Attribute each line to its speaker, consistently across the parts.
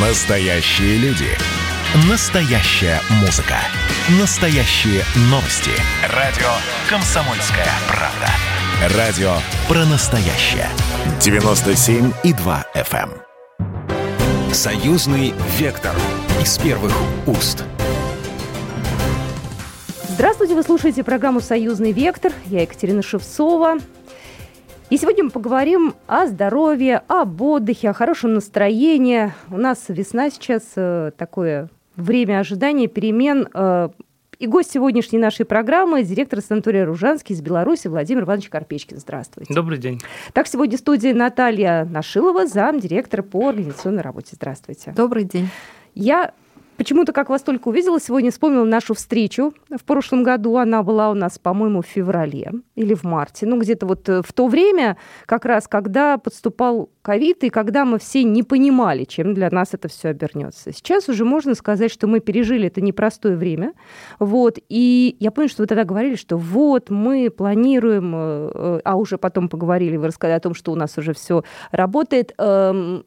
Speaker 1: Настоящие люди. Настоящая музыка. Настоящие новости. Радио «Комсомольская правда». Радио про настоящее. 97,2 FM. эм. Союзный вектор. Из первых уст.
Speaker 2: Здравствуйте, вы слушаете программу «Союзный вектор». Я Екатерина Шевцова. И сегодня мы поговорим о здоровье, об отдыхе, о хорошем настроении. У нас весна сейчас, э, такое время ожидания, перемен. Э, и гость сегодняшней нашей программы – директор санатория «Ружанский» из Беларуси Владимир Иванович Карпечкин. Здравствуйте.
Speaker 3: Добрый день.
Speaker 2: Так, сегодня в студии Наталья Нашилова, зам директора по организационной работе. Здравствуйте.
Speaker 4: Добрый день.
Speaker 2: Я Почему-то, как вас только увидела сегодня, вспомнила нашу встречу в прошлом году. Она была у нас, по-моему, в феврале или в марте. Ну, где-то вот э, в то время, как раз, когда подступал ковид, и когда мы все не понимали, чем для нас это все обернется. Сейчас уже можно сказать, что мы пережили это непростое время. Вот. И я помню, что вы тогда говорили, что вот мы планируем, э, э, а уже потом поговорили, вы рассказали о том, что у нас уже все работает эм,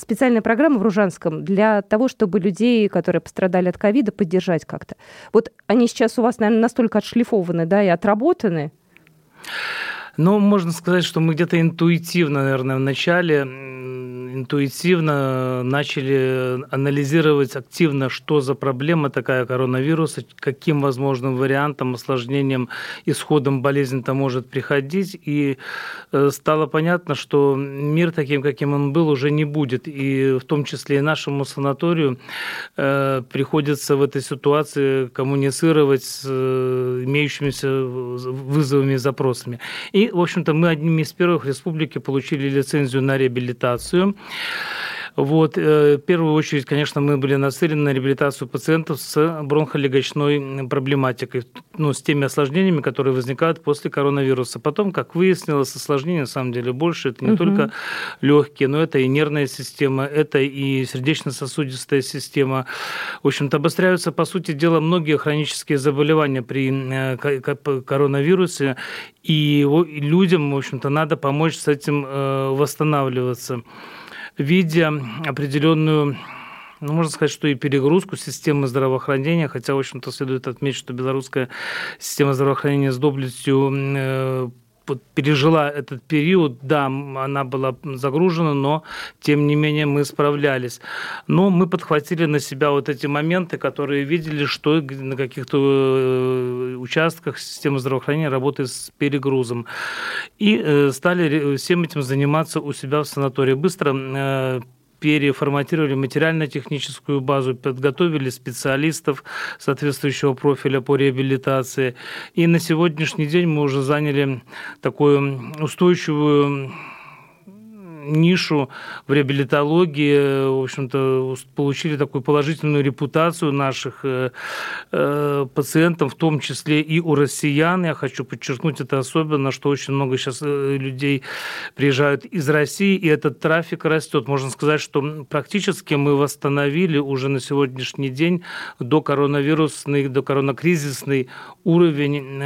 Speaker 2: специальная программа в Ружанском для того, чтобы людей, которые пострадали от ковида, поддержать как-то. Вот они сейчас у вас, наверное, настолько отшлифованы, да, и отработаны.
Speaker 3: Ну, можно сказать, что мы где-то интуитивно, наверное, в начале интуитивно начали анализировать активно, что за проблема такая коронавируса, каким возможным вариантом, осложнением, исходом болезни-то может приходить. И э, стало понятно, что мир таким, каким он был, уже не будет. И в том числе и нашему санаторию э, приходится в этой ситуации коммуницировать с э, имеющимися вызовами и запросами. И, в общем-то, мы одними из первых в республике получили лицензию на реабилитацию. Вот. Э, в первую очередь, конечно, мы были нацелены на реабилитацию пациентов с бронхолегочной проблематикой, ну, с теми осложнениями, которые возникают после коронавируса. Потом, как выяснилось, осложнений на самом деле больше. Это не угу. только легкие, но это и нервная система, это и сердечно-сосудистая система. В общем-то, обостряются, по сути дела, многие хронические заболевания при э, коронавирусе, и людям, в общем-то, надо помочь с этим э, восстанавливаться видя определенную ну, можно сказать, что и перегрузку системы здравоохранения, хотя, в общем-то, следует отметить, что белорусская система здравоохранения с доблестью э, пережила этот период, да, она была загружена, но тем не менее мы справлялись. Но мы подхватили на себя вот эти моменты, которые видели, что на каких-то э, участках система здравоохранения работает с перегрузом. И э, стали всем этим заниматься у себя в санатории. Быстро э, переформатировали материально-техническую базу, подготовили специалистов соответствующего профиля по реабилитации. И на сегодняшний день мы уже заняли такую устойчивую нишу в реабилитологии, в общем-то, получили такую положительную репутацию наших э, э, пациентов, в том числе и у россиян. Я хочу подчеркнуть это особенно, что очень много сейчас э, людей приезжают из России, и этот трафик растет. Можно сказать, что практически мы восстановили уже на сегодняшний день до коронавирусный, до коронакризисный уровень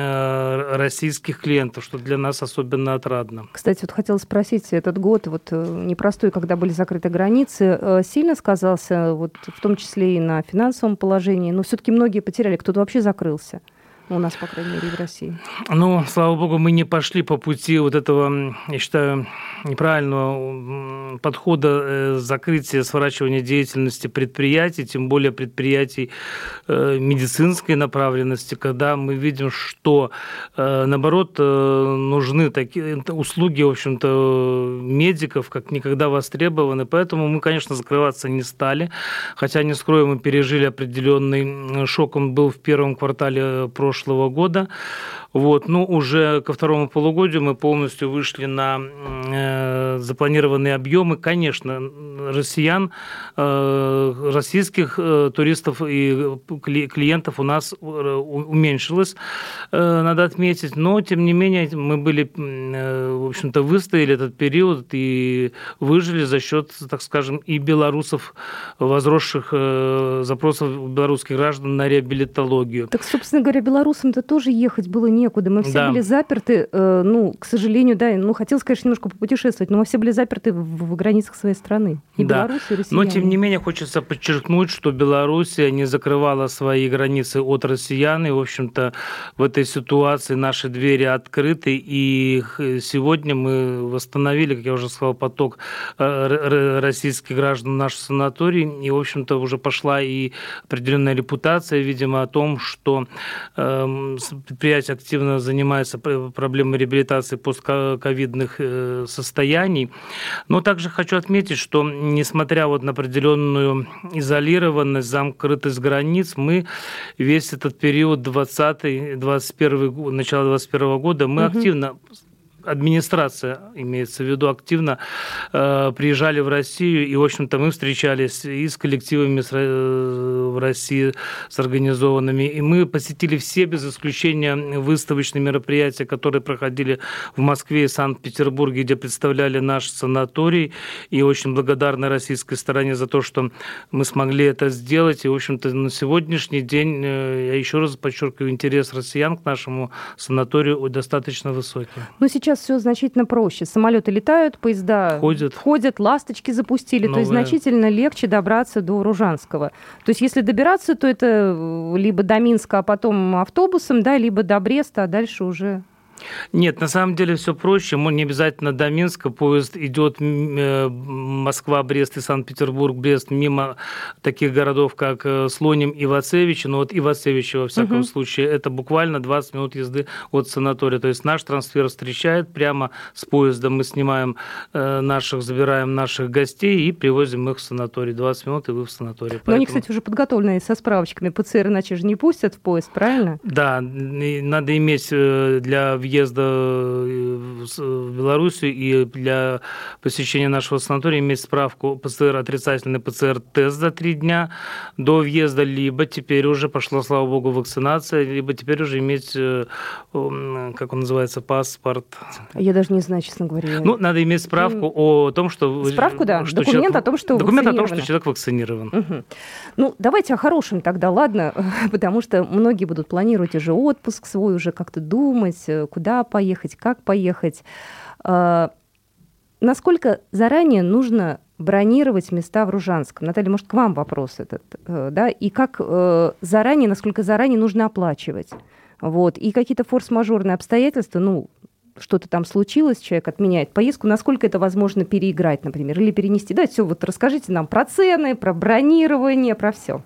Speaker 3: российских клиентов, что для нас особенно отрадно.
Speaker 2: Кстати, вот хотела спросить, этот год вот Э, непростой, когда были закрыты границы, э, сильно сказался, вот, в том числе и на финансовом положении. Но все-таки многие потеряли, кто-то вообще закрылся. У нас, по крайней мере, в России.
Speaker 3: Ну, слава богу, мы не пошли по пути вот этого, я считаю, неправильного подхода э, закрытия, сворачивания деятельности предприятий, тем более предприятий э, медицинской направленности, когда мы видим, что, э, наоборот, нужны такие услуги, в общем-то, медиков, как никогда востребованы. Поэтому мы, конечно, закрываться не стали. Хотя, не скрою, мы пережили определенный шок. Он был в первом квартале прошлого прошлого года. Вот. Ну, уже ко второму полугодию мы полностью вышли на э, запланированные объемы. Конечно, россиян, э, российских э, туристов и клиентов у нас э, уменьшилось, э, надо отметить. Но, тем не менее, мы были, э, в общем-то, выстояли этот период и выжили за счет, так скажем, и белорусов, возросших э, запросов белорусских граждан на реабилитологию.
Speaker 2: Так, собственно говоря, белорусам-то тоже ехать было не некуда. Мы все да. были заперты, э, ну, к сожалению, да, ну, хотелось, конечно, немножко попутешествовать, но мы все были заперты в, в границах своей страны.
Speaker 3: И да. Беларусь, и россияне. Но, тем не менее, хочется подчеркнуть, что Белоруссия не закрывала свои границы от россиян, и, в общем-то, в этой ситуации наши двери открыты, и сегодня мы восстановили, как я уже сказал, поток э, российских граждан в наш санаторий, и, в общем-то, уже пошла и определенная репутация, видимо, о том, что э, предприятие активно занимается проблемой реабилитации постковидных э, состояний. Но также хочу отметить, что несмотря вот на определенную изолированность, закрытость границ, мы весь этот период 20-21, начало 21 года, мы угу. активно администрация, имеется в виду, активно э, приезжали в Россию, и, в общем-то, мы встречались и с коллективами с, э, в России, с организованными, и мы посетили все, без исключения, выставочные мероприятия, которые проходили в Москве и Санкт-Петербурге, где представляли наш санаторий, и очень благодарны российской стороне за то, что мы смогли это сделать, и, в общем-то, на сегодняшний день, э, я еще раз подчеркиваю, интерес россиян к нашему санаторию достаточно высокий.
Speaker 2: Но сейчас сейчас все значительно проще. Самолеты летают, поезда ходят, ходят ласточки запустили. Новые. То есть значительно легче добраться до Ружанского. То есть если добираться, то это э, либо до Минска, а потом автобусом, да, либо до Бреста, а дальше уже
Speaker 3: нет, на самом деле все проще. Не обязательно до Минска. Поезд идет э, Москва, Брест и Санкт-Петербург, Брест мимо таких городов, как э, Слоним и Вацевич. Но вот и Вацевич, во всяком угу. случае, это буквально 20 минут езды от санатория. То есть наш трансфер встречает прямо с поезда. Мы снимаем э, наших, забираем наших гостей и привозим их в санаторий. 20 минут, и вы в санатории.
Speaker 2: Поэтому... Но они, кстати, уже подготовленные со справочками. ПЦР иначе же не пустят в поезд, правильно?
Speaker 3: Да, надо иметь для въезда э, в Белоруссию и для посещения нашего санатория иметь справку ПЦР, отрицательный ПЦР-тест за три дня до въезда, либо теперь уже пошла, слава богу, вакцинация, либо теперь уже иметь, э, как он называется, паспорт.
Speaker 2: Я даже не знаю, честно говоря.
Speaker 3: Ну, надо иметь справку о том, что...
Speaker 2: Справку, да, что документ человек, о том, что
Speaker 3: Документ о том, что человек вакцинирован.
Speaker 2: Угу. Ну, давайте о хорошем тогда, ладно, потому что многие будут планировать уже отпуск свой, уже как-то думать, э, куда поехать, как поехать. А, насколько заранее нужно бронировать места в Ружанском? Наталья, может, к вам вопрос этот, э, да? И как э, заранее, насколько заранее нужно оплачивать? Вот. И какие-то форс-мажорные обстоятельства, ну, что-то там случилось, человек отменяет поездку, насколько это возможно переиграть, например, или перенести? Да, все, вот расскажите нам про цены, про бронирование, про все.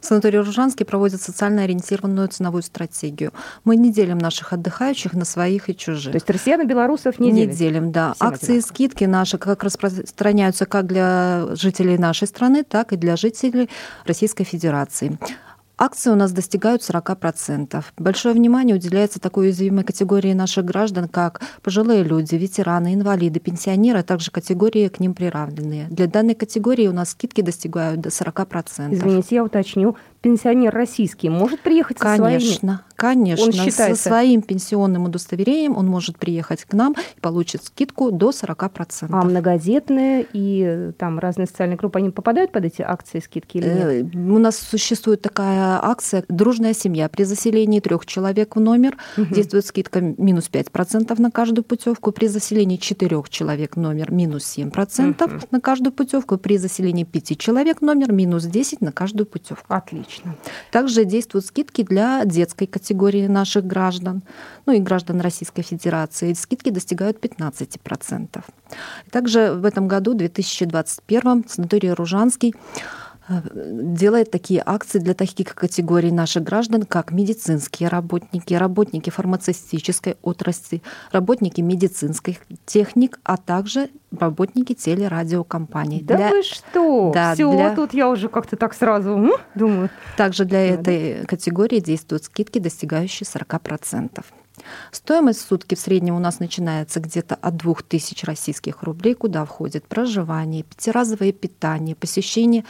Speaker 4: Санаторий Ружанский проводит социально ориентированную ценовую стратегию. Мы не делим наших отдыхающих на своих и чужих.
Speaker 2: То есть россиян и белорусов не,
Speaker 4: не делим? Не делим, да. Всем Акции и скидки наши как распространяются как для жителей нашей страны, так и для жителей Российской Федерации. Акции у нас достигают 40%. Большое внимание уделяется такой уязвимой категории наших граждан, как пожилые люди, ветераны, инвалиды, пенсионеры, а также категории к ним приравненные. Для данной категории у нас скидки достигают до 40%.
Speaker 2: Извините, я уточню пенсионер российский может приехать
Speaker 4: со
Speaker 2: конечно,
Speaker 4: своими? Конечно, он считается... со своим пенсионным удостоверением он может приехать к нам и получит скидку до 40%.
Speaker 2: А многодетные и там разные социальные группы, они попадают под эти акции скидки или нет?
Speaker 4: Э, у нас существует такая акция «Дружная семья». При заселении трех человек в номер угу. действует скидка минус 5% на каждую путевку. При заселении четырех человек в номер минус 7% угу. на каждую путевку. При заселении пяти человек в номер минус 10% на каждую путевку.
Speaker 2: Отлично.
Speaker 4: Отлично. Также действуют скидки для детской категории наших граждан, ну и граждан Российской Федерации. Скидки достигают 15%. Также в этом году, 2021, санаторий Ружанский делает такие акции для таких категорий наших граждан, как медицинские работники, работники фармацевтической отрасли, работники медицинской техник, а также работники телерадиокомпаний.
Speaker 2: Да для... вы что? Да, Все, для... тут я уже как-то так сразу думаю.
Speaker 4: Также для этой категории действуют скидки, достигающие 40%. Стоимость сутки в среднем у нас начинается где-то от 2000 российских рублей, куда входит проживание, пятиразовое питание, посещение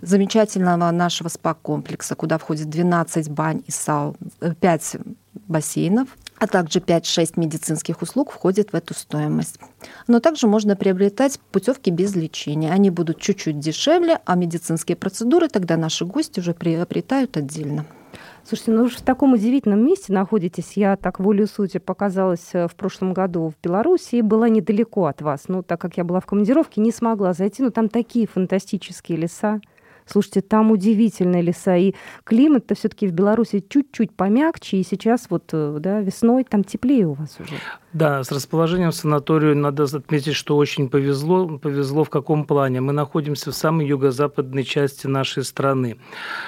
Speaker 4: замечательного нашего спа-комплекса, куда входит 12 бань и саун, 5 бассейнов, а также 5-6 медицинских услуг входит в эту стоимость. Но также можно приобретать путевки без лечения. Они будут чуть-чуть дешевле, а медицинские процедуры тогда наши гости уже приобретают отдельно.
Speaker 2: Слушайте, ну вы в таком удивительном месте находитесь. Я так волю сути показалась э, в прошлом году в Беларуси и была недалеко от вас. Ну, так как я была в командировке, не смогла зайти. Но там такие фантастические леса. Слушайте, там удивительные леса, и климат-то все-таки в Беларуси чуть-чуть помягче, и сейчас вот э, да, весной там теплее у вас уже.
Speaker 3: Да, с расположением санаторию надо отметить, что очень повезло. Повезло в каком плане? Мы находимся в самой юго-западной части нашей страны.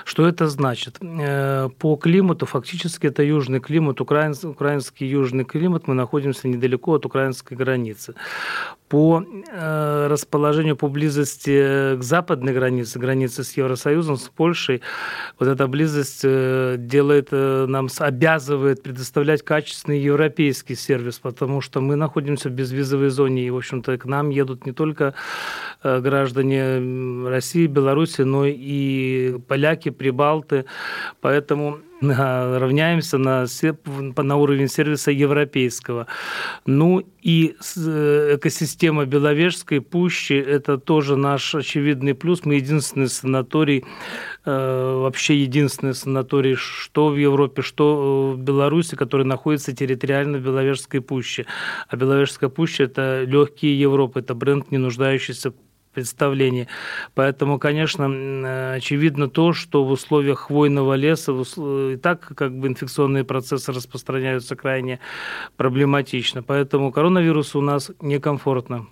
Speaker 3: Что это значит? Э, по климату, фактически это южный климат, украинский, украинский южный климат, мы находимся недалеко от украинской границы. По э, расположению, по близости к западной границе, границе с Евросоюзом, с Польшей, вот эта близость э, делает, нам обязывает предоставлять качественный европейский сервис, потому что мы находимся в безвизовой зоне, и, в общем-то, к нам едут не только э, граждане России, Беларуси, но и поляки, прибалты, поэтому равняемся на, на уровень сервиса европейского. Ну и э, экосистема Беловежской пущи – это тоже наш очевидный плюс. Мы единственный санаторий, э, вообще единственный санаторий, что в Европе, что в Беларуси, который находится территориально в Беловежской пуще. А Беловежская пуща – это легкие Европы, это бренд, не нуждающийся представлении. Поэтому, конечно, очевидно то, что в условиях хвойного леса и так как бы инфекционные процессы распространяются крайне проблематично. Поэтому коронавирусу у нас некомфортно.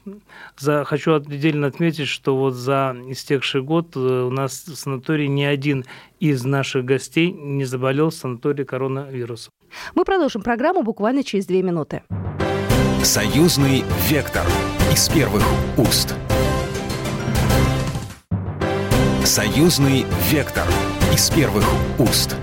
Speaker 3: За, хочу отдельно отметить, что вот за истекший год э, у нас в санатории ни один из наших гостей не заболел в санатории коронавирусом.
Speaker 2: Мы продолжим программу буквально через две минуты.
Speaker 1: Союзный вектор из первых уст. Союзный вектор из первых уст.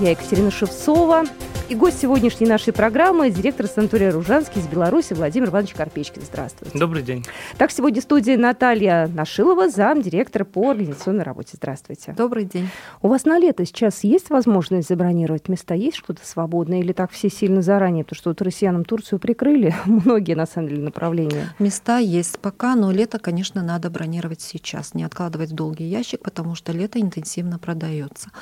Speaker 2: Я Екатерина Шевцова. И гость сегодняшней нашей программы – директор санатория «Ружанский» из Беларуси Владимир Иванович Карпечкин. Здравствуйте.
Speaker 3: Добрый день.
Speaker 2: Так, сегодня в студии Наталья Нашилова, замдиректора по организационной работе. Здравствуйте.
Speaker 4: Добрый день.
Speaker 2: У вас на лето сейчас есть возможность забронировать места? Есть что-то свободное? Или так все сильно заранее? Потому что вот россиянам Турцию прикрыли многие, на самом деле, направления.
Speaker 4: Места есть пока, но лето, конечно, надо бронировать сейчас. Не откладывать в долгий ящик, потому что лето интенсивно продается.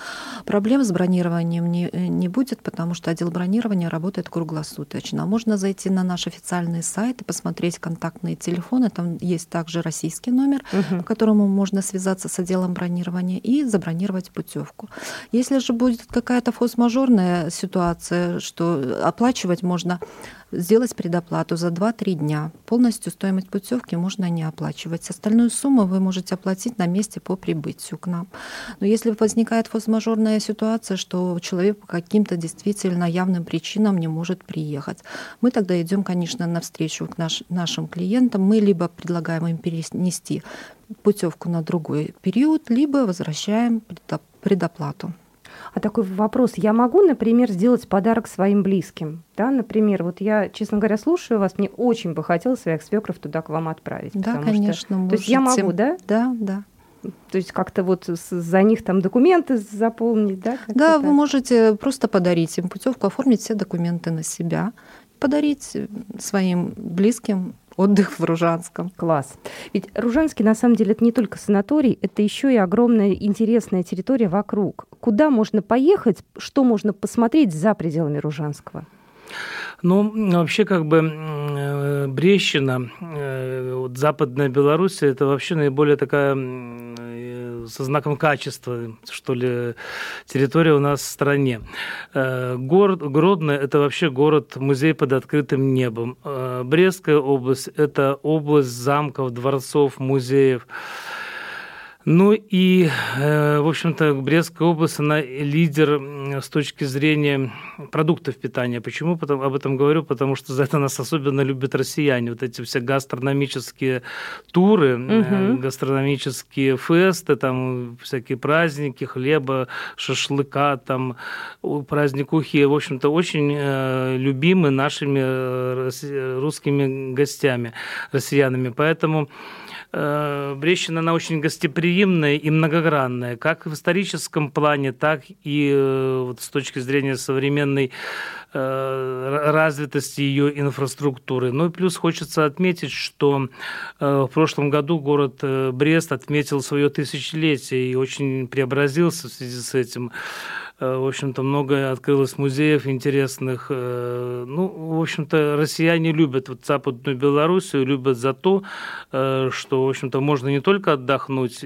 Speaker 4: Проблем с бронированием не, не будет, потому что отдел бронирования работает круглосуточно. Можно зайти на наш официальный сайт и посмотреть контактные телефоны. Там есть также российский номер, угу. по которому можно связаться с отделом бронирования и забронировать путевку. Если же будет какая-то форс-мажорная ситуация, что оплачивать можно сделать предоплату за 2-3 дня. Полностью стоимость путевки можно не оплачивать. Остальную сумму вы можете оплатить на месте по прибытию к нам. Но если возникает форс-мажорная ситуация, что человек по каким-то действительно явным причинам не может приехать, мы тогда идем, конечно, навстречу к наш, нашим клиентам. Мы либо предлагаем им перенести путевку на другой период, либо возвращаем предоплату.
Speaker 2: А такой вопрос. Я могу, например, сделать подарок своим близким? Да, например, вот я, честно говоря, слушаю вас, мне очень бы хотелось своих свекров туда к вам отправить.
Speaker 4: Да, конечно, что...
Speaker 2: можете. То есть я могу, да?
Speaker 4: Да, да.
Speaker 2: То есть как-то вот за них там документы заполнить, да?
Speaker 4: Да, вы можете просто подарить им путевку, оформить все документы на себя, подарить своим близким отдых в Ружанском.
Speaker 2: Класс. Ведь Ружанский, на самом деле, это не только санаторий, это еще и огромная интересная территория вокруг. Куда можно поехать, что можно посмотреть за пределами Ружанского?
Speaker 3: Ну, вообще, как бы э, Брещина, э, вот Западная Беларусь, это вообще наиболее такая э, со знаком качества, что ли, территория у нас в стране. Город Гродно – это вообще город-музей под открытым небом. Брестская область – это область замков, дворцов, музеев. Ну и, э, в общем-то, Брестская область, она лидер с точки зрения продуктов питания. Почему Потому, об этом говорю? Потому что за это нас особенно любят россияне. Вот эти все гастрономические туры, угу. гастрономические фесты, там всякие праздники, хлеба, шашлыка, там праздник ухи, в общем-то, очень э, любимы нашими русскими гостями, россиянами. Поэтому Брещина, она очень гостеприимная и многогранная, как в историческом плане, так и э, вот с точки зрения современной развитости ее инфраструктуры. Ну и плюс хочется отметить, что в прошлом году город Брест отметил свое тысячелетие и очень преобразился в связи с этим. Э, в общем-то, много открылось музеев интересных. Э, ну, в общем-то, россияне любят вот Западную Белоруссию, любят за то, э, что, в общем-то, можно не только отдохнуть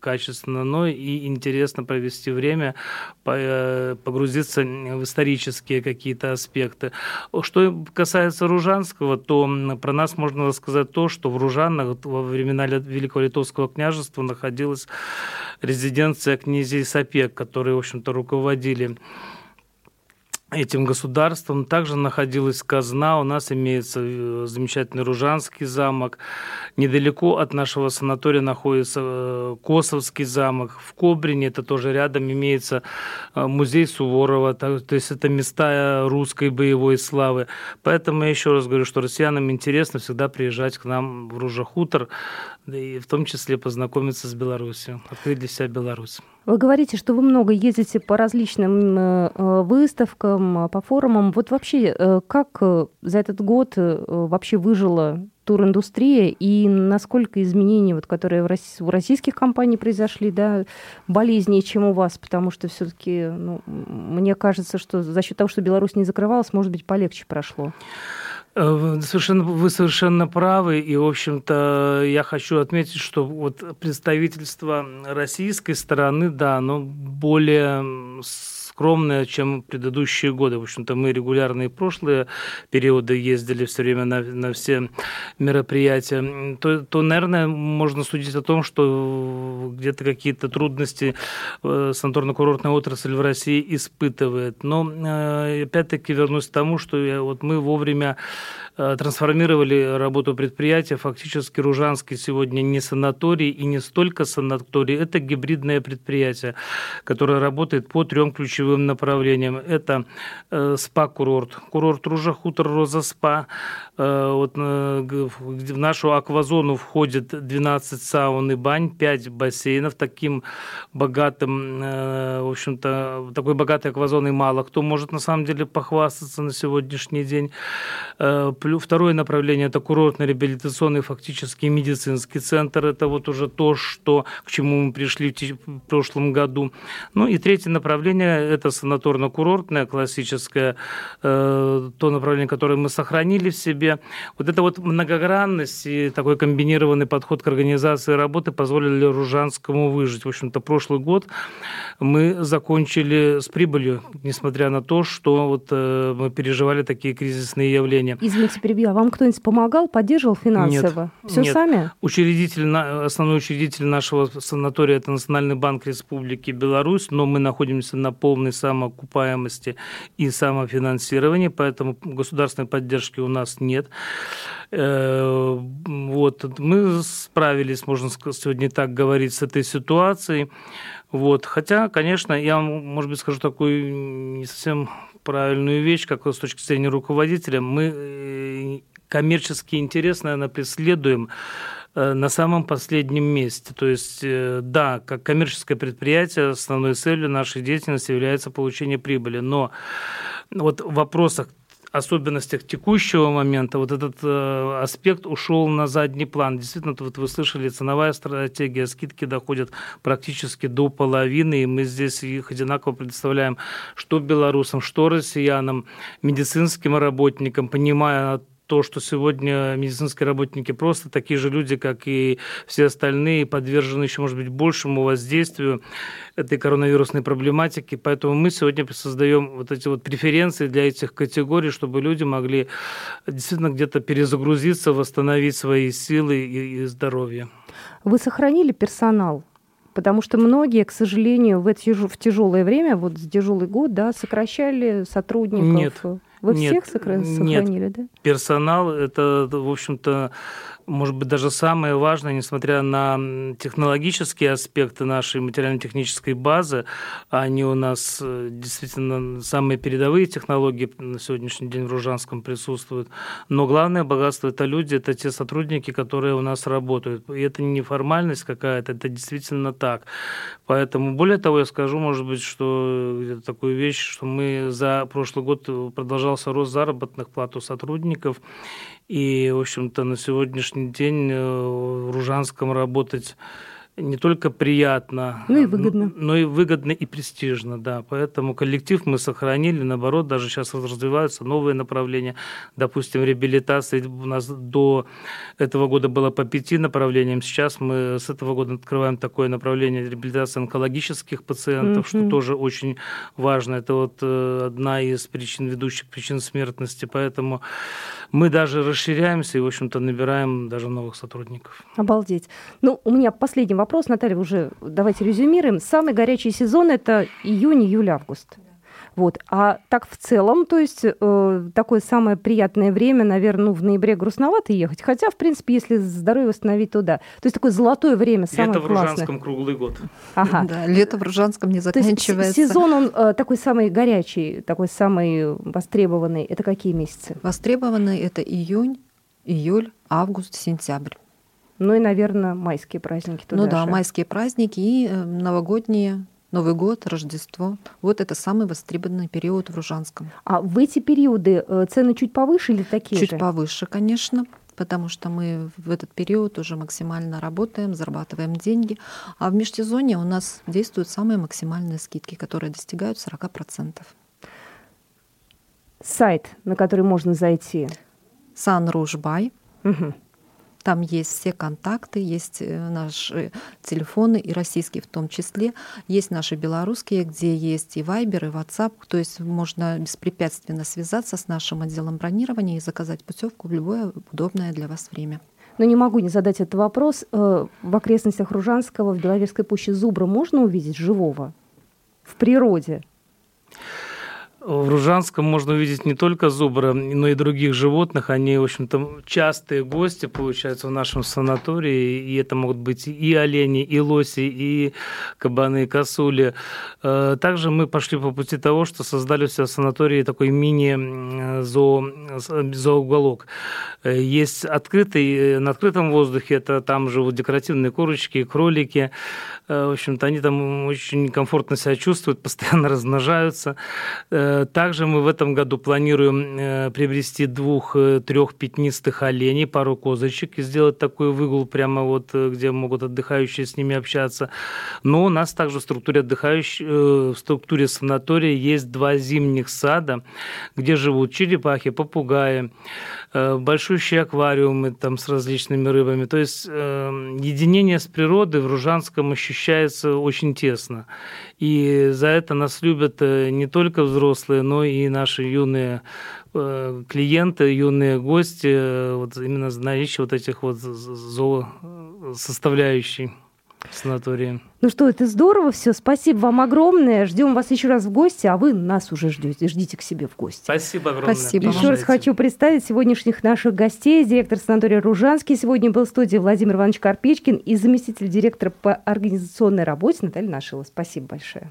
Speaker 3: качественно, но и интересно провести время, погрузиться в исторические какие-то аспекты. Что касается Ружанского, то про нас можно рассказать то, что в Ружанах во времена Великого Литовского княжества находилась резиденция князей Сапек, которые, в общем-то, руководили этим государством. Также находилась казна. У нас имеется э, замечательный Ружанский замок. Недалеко от нашего санатория находится э, Косовский замок. В Кобрине, это тоже рядом, имеется э, музей Суворова. То есть это места русской боевой славы. Поэтому я еще раз говорю, что россиянам интересно всегда приезжать к нам в Ружахутор, и в том числе познакомиться с Беларусью, открыть для себя Беларусь.
Speaker 2: Вы говорите, что вы много ездите по различным э, э, выставкам, по форумам. Вот вообще, э, как за этот год вообще выжила туриндустрия и насколько изменения, вот, которые у российских компаний произошли, да, болезнее, чем у вас, потому что все-таки, ну, мне кажется, что за счет того, что Беларусь не закрывалась, может быть, полегче прошло.
Speaker 3: Э, совершенно, вы совершенно правы, и, в общем-то, я хочу отметить, что вот представительство российской стороны, да, оно более скромная, чем предыдущие годы. В общем-то, мы регулярно и прошлые периоды ездили все время на, на все мероприятия. То, то, наверное, можно судить о том, что где-то какие-то трудности э, санаторно-курортная отрасль в России испытывает. Но, э, опять-таки, вернусь к тому, что я, вот мы вовремя Э, трансформировали работу предприятия. Фактически Ружанский сегодня не санаторий и не столько санаторий, это гибридное предприятие, которое работает по трем ключевым направлениям. Это э, спа-курорт, курорт Ружа, хутор Роза Спа. Э, вот в нашу аквазону входит 12 саун и бань, 5 бассейнов. Таким богатым, в общем-то, такой богатой аквазоной мало кто может на самом деле похвастаться на сегодняшний день Второе направление – это курортно-реабилитационный фактически медицинский центр. Это вот уже то, что, к чему мы пришли в прошлом году. Ну и третье направление – это санаторно-курортное, классическое, э, то направление, которое мы сохранили в себе. Вот эта вот многогранность и такой комбинированный подход к организации работы позволили Ружанскому выжить. В общем-то, прошлый год мы закончили с прибылью, несмотря на то, что вот э, мы переживали такие кризисные явления.
Speaker 2: Извините, перебью, а вам кто-нибудь помогал, поддерживал финансово?
Speaker 3: Нет.
Speaker 2: Все
Speaker 3: нет.
Speaker 2: сами?
Speaker 3: Учредитель, основной учредитель нашего санатория – это Национальный банк Республики Беларусь, но мы находимся на полной самоокупаемости и самофинансировании, поэтому государственной поддержки у нас нет. Э, вот. Мы справились, можно сегодня так говорить, с этой ситуацией. Вот. Хотя, конечно, я, может быть, скажу такую не совсем правильную вещь, как с точки зрения руководителя. Мы э, коммерческий интерес, наверное, преследуем на самом последнем месте. То есть, э, да, как коммерческое предприятие, основной целью нашей деятельности является получение прибыли. Но вот в вопросах особенностях текущего момента вот этот э, аспект ушел на задний план. Действительно, вот вы слышали, ценовая стратегия, скидки доходят практически до половины, и мы здесь их одинаково предоставляем что белорусам, что россиянам, медицинским работникам, понимая то, что сегодня медицинские работники просто такие же люди, как и все остальные, подвержены еще, может быть, большему воздействию этой коронавирусной проблематики. Поэтому мы сегодня создаем вот эти вот преференции для этих категорий, чтобы люди могли действительно где-то перезагрузиться, восстановить свои силы и, и здоровье.
Speaker 2: Вы сохранили персонал? Потому что многие, к сожалению, в, эти, в тяжелое время, вот в тяжелый год, да, сокращали сотрудников.
Speaker 3: Нет.
Speaker 2: Вы
Speaker 3: нет,
Speaker 2: всех сохранили,
Speaker 3: нет.
Speaker 2: да?
Speaker 3: Персонал это, в общем-то, может быть, даже самое важное, несмотря на технологические аспекты нашей материально-технической базы, они у нас э, действительно самые передовые технологии на сегодняшний день в Ружанском присутствуют. Но главное богатство – это люди, это те сотрудники, которые у нас работают. И это не формальность какая-то, это действительно так. Поэтому, более того, я скажу, может быть, что такую вещь, что мы за прошлый год продолжался рост заработных плат у сотрудников, и, в общем-то, на сегодняшний день э, в Ружанском работать не только приятно,
Speaker 2: ну и выгодно.
Speaker 3: Но и выгодно и престижно, да. Поэтому коллектив мы сохранили, наоборот, даже сейчас развиваются новые направления. Допустим, реабилитация у нас до этого года было по пяти направлениям. Сейчас мы с этого года открываем такое направление реабилитации онкологических пациентов, mm-hmm. что тоже очень важно. Это вот э, одна из причин, ведущих причин смертности. Поэтому мы даже расширяемся и, в общем-то, набираем даже новых сотрудников.
Speaker 2: Обалдеть. Ну, у меня последний вопрос Наталья, уже давайте резюмируем. Самый горячий сезон – это июнь, июль, август. Вот. А так в целом, то есть э, такое самое приятное время, наверное, ну, в ноябре грустновато ехать. Хотя, в принципе, если здоровье восстановить, то да. То есть такое золотое время, самое
Speaker 3: Лето
Speaker 2: классное.
Speaker 3: в Ружанском круглый год.
Speaker 4: Ага. Да, лето в Ружанском не заканчивается. То есть
Speaker 2: сезон, он э, такой самый горячий, такой самый востребованный. Это какие месяцы?
Speaker 4: Востребованный – это июнь, июль, август, сентябрь.
Speaker 2: Ну и, наверное, майские праздники туда
Speaker 4: Ну да, же. майские праздники и э, новогодние Новый год, Рождество. Вот это самый востребованный период в Ружанском.
Speaker 2: А в эти периоды э, цены чуть повыше или такие
Speaker 4: чуть
Speaker 2: же?
Speaker 4: Чуть повыше, конечно, потому что мы в этот период уже максимально работаем, зарабатываем деньги. А в межсезонье у нас действуют самые максимальные скидки, которые достигают 40%.
Speaker 2: Сайт, на который можно зайти?
Speaker 4: Sunrouge Угу. Там есть все контакты, есть э, наши телефоны, и российские в том числе. Есть наши белорусские, где есть и Viber, и WhatsApp. То есть можно беспрепятственно связаться с нашим отделом бронирования и заказать путевку в любое удобное для вас время.
Speaker 2: Но не могу не задать этот вопрос. Э, в окрестностях Ружанского, в Беловежской пуще Зубра можно увидеть живого в природе?
Speaker 3: В Ружанском можно увидеть не только зубра, но и других животных. Они, в общем-то, частые гости, получаются, в нашем санатории. И это могут быть и олени, и лоси, и кабаны, и косули. Э, также мы пошли по пути того, что создали себя в санатории такой мини-зооуголок. Э, есть открытый, э, на открытом воздухе, это там живут декоративные курочки, кролики. В общем-то, они там очень комфортно себя чувствуют, постоянно размножаются также мы в этом году планируем э, приобрести двух-трех э, пятнистых оленей, пару козочек и сделать такой выгул прямо вот, э, где могут отдыхающие с ними общаться. Но у нас также в структуре отдыхающих, в структуре санатория есть два зимних сада, где живут черепахи, попугаи, большущие аквариумы там с различными рыбами. То есть единение с природой в Ружанском ощущается очень тесно. И за это нас любят не только взрослые, взрослые, но и наши юные э, клиенты, юные гости, э, вот именно знающие вот этих вот зоо составляющей санатории.
Speaker 2: Ну что, это здорово все. Спасибо вам огромное. Ждем вас еще раз в гости, а вы нас уже ждете. Ждите к себе в гости.
Speaker 3: Спасибо огромное.
Speaker 4: Спасибо.
Speaker 2: Еще раз хочу представить сегодняшних наших гостей. Директор санатория Ружанский сегодня был в студии Владимир Иванович Карпечкин и заместитель директора по организационной работе Наталья Нашила. Спасибо большое.